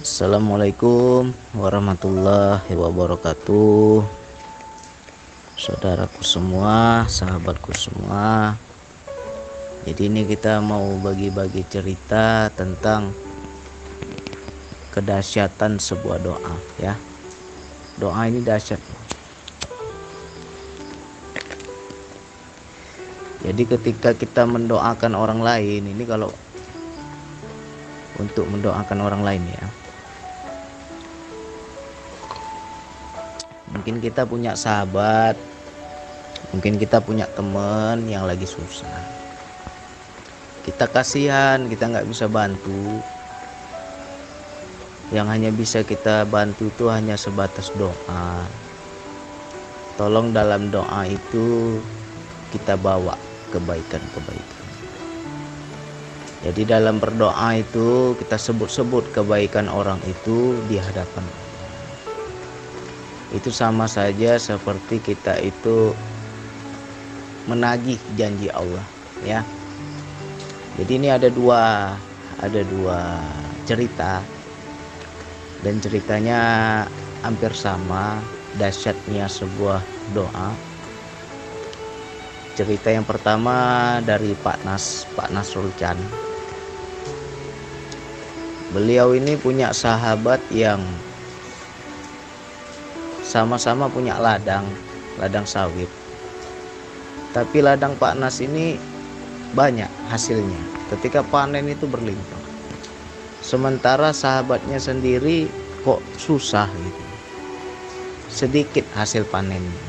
Assalamualaikum warahmatullahi wabarakatuh. Saudaraku semua, sahabatku semua. Jadi ini kita mau bagi-bagi cerita tentang Kedahsyatan sebuah doa ya. Doa ini dahsyat. Jadi ketika kita mendoakan orang lain Ini kalau untuk mendoakan orang lain ya mungkin kita punya sahabat. Mungkin kita punya teman yang lagi susah. Kita kasihan kita nggak bisa bantu. Yang hanya bisa kita bantu itu hanya sebatas doa. Tolong dalam doa itu kita bawa kebaikan-kebaikan. Jadi dalam berdoa itu kita sebut-sebut kebaikan orang itu di hadapan itu sama saja seperti kita itu menagih janji Allah ya. Jadi ini ada dua ada dua cerita. Dan ceritanya hampir sama dahsyatnya sebuah doa. Cerita yang pertama dari Pak Nas Pak Nasrul Chan beliau ini punya sahabat yang sama-sama punya ladang ladang sawit. Tapi ladang Pak Nas ini banyak hasilnya ketika panen itu berlimpah. Sementara sahabatnya sendiri kok susah gitu. Sedikit hasil panennya.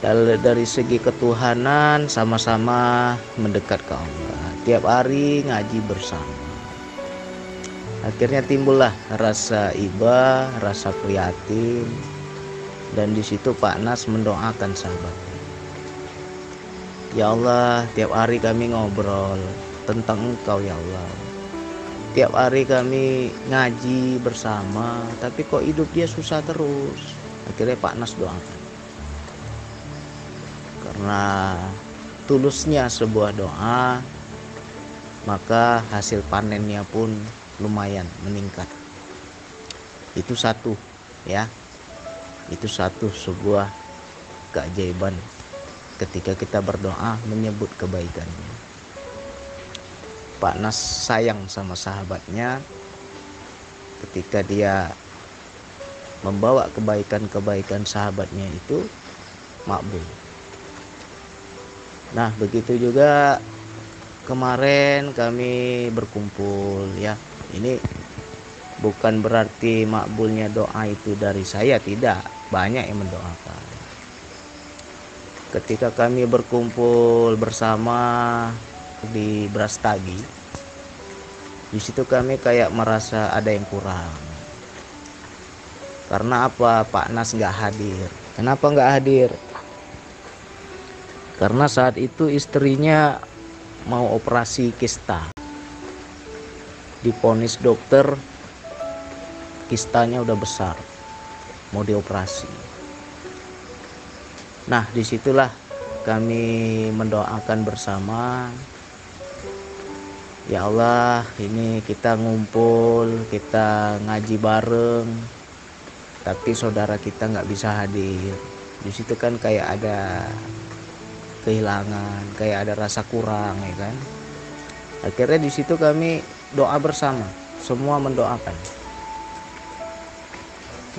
Dari segi ketuhanan sama-sama mendekat ke Allah. Tiap hari ngaji bersama akhirnya timbullah rasa iba rasa prihatin. Dan di situ Pak Nas mendoakan sahabatnya ya Allah tiap hari kami ngobrol tentang engkau ya Allah. Tiap hari kami ngaji bersama tapi kok hidup dia susah terus? Akhirnya Pak Nas doakan. Karena tulusnya sebuah doa maka hasil panennya pun lumayan meningkat. Itu satu ya. Itu satu sebuah keajaiban ketika kita berdoa menyebut kebaikannya. Pak Nas sayang sama sahabatnya. Ketika dia membawa kebaikan-kebaikan sahabatnya itu makbul. Nah begitu juga kemarin kami berkumpul ya ini bukan berarti makbulnya doa itu dari saya tidak. Banyak yang mendoakan. Ketika kami berkumpul bersama di Brastagi di situ kami kayak merasa ada yang kurang. Karena apa? Pak Nas nggak hadir. Kenapa nggak hadir? Karena saat itu istrinya mau operasi kista diponis dokter kistanya udah besar mau dioperasi. Nah di situlah kami mendoakan bersama. Ya Allah ini kita ngumpul kita ngaji bareng tapi saudara kita nggak bisa hadir. Di situ kan kayak ada kehilangan kayak ada rasa kurang ya kan? Akhirnya di situ kami doa bersama. Semua mendoakan.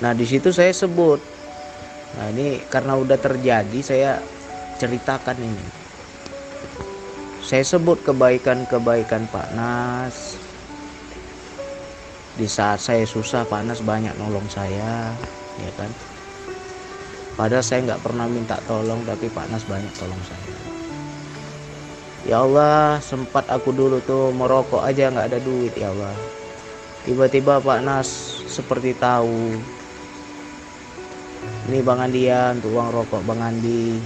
Nah di situ saya sebut. Nah ini karena udah terjadi saya ceritakan ini. Saya sebut kebaikan-kebaikan Pak Nas. Di saat saya susah Pak Nas banyak nolong saya ya kan? Padahal saya nggak pernah minta tolong tapi Pak Nas banyak tolong saya Ya Allah sempat aku dulu tuh merokok aja nggak ada duit ya Allah. Tiba-tiba Pak Nas seperti tahu ini Bang Andian tuh uang rokok Bang Andi.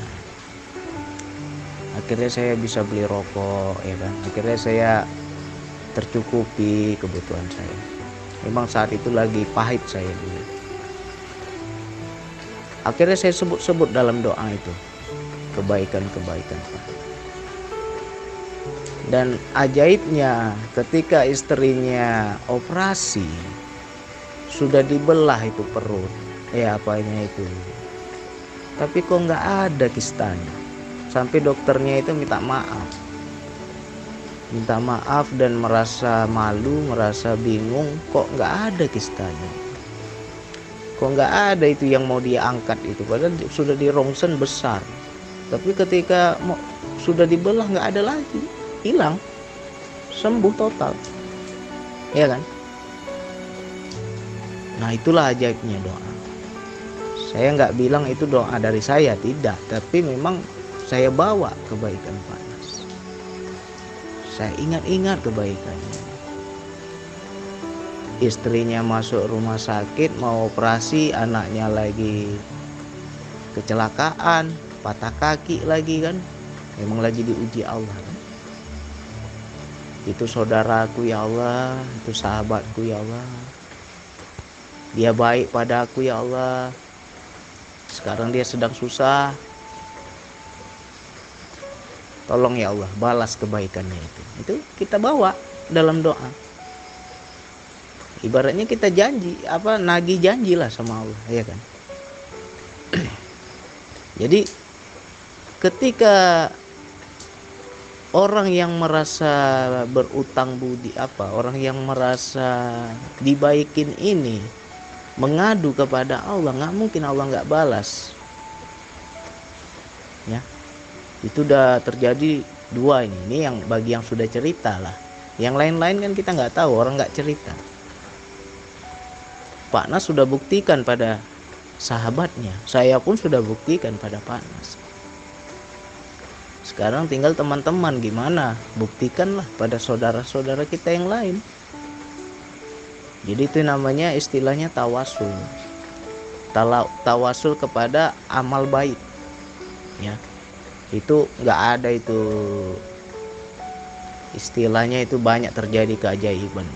Akhirnya saya bisa beli rokok ya kan? Akhirnya saya tercukupi kebutuhan saya. Memang saat itu lagi pahit saya dulu akhirnya saya sebut-sebut dalam doa itu kebaikan-kebaikan Pak dan ajaibnya ketika istrinya operasi sudah dibelah itu perut. Ya apanya itu? Tapi kok nggak ada kistanya? Sampai dokternya itu minta maaf. Minta maaf dan merasa malu merasa bingung kok nggak ada kistanya? Kok nggak ada itu yang mau dia angkat itu? Padahal sudah di rongsen besar. Tapi ketika mau, sudah dibelah nggak ada lagi hilang. Sembuh total. Ya kan? Nah itulah ajaibnya doa. Saya nggak bilang itu doa dari saya tidak. Tapi memang saya bawa kebaikan panas. Saya ingat-ingat kebaikannya. Istrinya masuk rumah sakit mau operasi anaknya lagi kecelakaan patah kaki lagi kan. Memang lagi diuji Allah kan? Itu saudaraku ya Allah. Itu sahabatku ya Allah. Dia baik padaku ya Allah. Sekarang dia sedang susah. Tolong ya Allah balas kebaikannya itu. Itu kita bawa dalam doa. Ibaratnya kita janji apa nagih janji lah sama Allah ya kan? Jadi ketika orang yang merasa berutang budi apa? Orang yang merasa dibaikin ini mengadu kepada Allah nggak mungkin Allah nggak balas. Ya. Itu udah terjadi dua ini ini yang bagi yang sudah cerita lah. Yang lain-lain kan kita nggak tahu orang nggak cerita. Pak Nas sudah buktikan pada sahabatnya saya pun sudah buktikan pada Pak Nas sekarang tinggal teman-teman gimana? Buktikanlah pada saudara-saudara kita yang lain. Jadi itu namanya istilahnya tawasul. Tawasul kepada amal baik. Ya. Itu nggak ada itu. Istilahnya itu banyak terjadi keajaiban.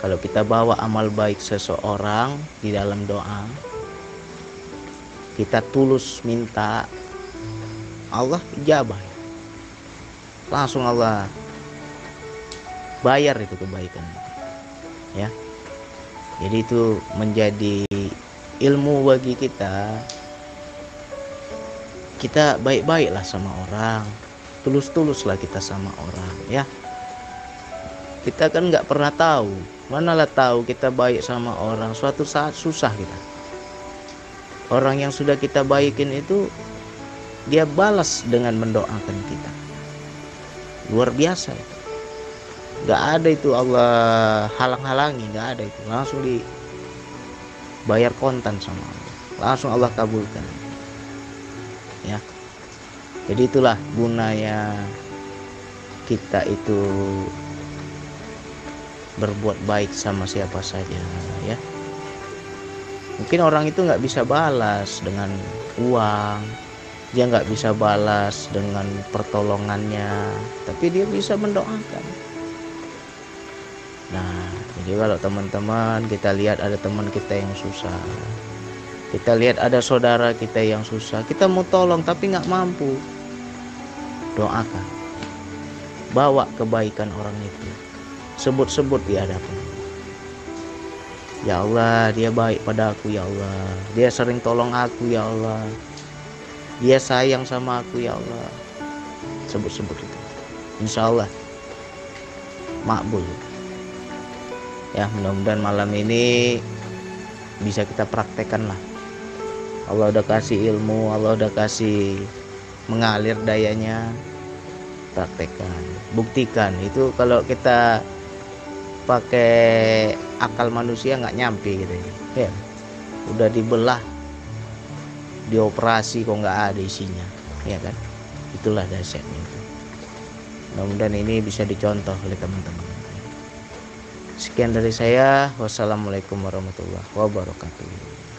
Kalau kita bawa amal baik seseorang di dalam doa kita tulus minta Allah ijabah. Langsung Allah bayar itu kebaikan. Ya. Jadi itu menjadi ilmu bagi kita. Kita baik-baiklah sama orang. Tulus-tuluslah kita sama orang ya. Kita kan nggak pernah tahu. Manalah tahu kita baik sama orang. Suatu saat susah kita. Orang yang sudah kita baikin itu dia balas dengan mendoakan kita. Luar biasa itu. Nggak ada itu Allah halang-halangi nggak ada itu. Langsung dibayar kontan sama Allah. Langsung Allah kabulkan. Ya. Jadi itulah gunanya kita itu berbuat baik sama siapa saja ya. Mungkin orang itu nggak bisa balas dengan uang dia nggak bisa balas dengan pertolongannya tapi dia bisa mendoakan Nah, jadi kalau teman-teman kita lihat ada teman kita yang susah, kita lihat ada saudara kita yang susah, kita mau tolong tapi nggak mampu, doakan, bawa kebaikan orang itu, sebut-sebut di hadapan. Ya Allah, dia baik pada aku ya Allah. Dia sering tolong aku ya Allah. Dia sayang sama aku ya Allah. Sebut-sebut itu. Insya Allah makbul. Ya mudah-mudahan malam ini bisa kita praktekkan lah. Allah udah kasih ilmu Allah udah kasih mengalir dayanya. Praktekkan buktikan. Itu kalau kita pakai akal manusia nggak nyampe gitu. Ya udah dibelah dioperasi kok nggak ada isinya ya kan itulah dasarnya itu mudah-mudahan ini bisa dicontoh oleh teman-teman Sekian dari saya. Wassalamualaikum warahmatullahi wabarakatuh.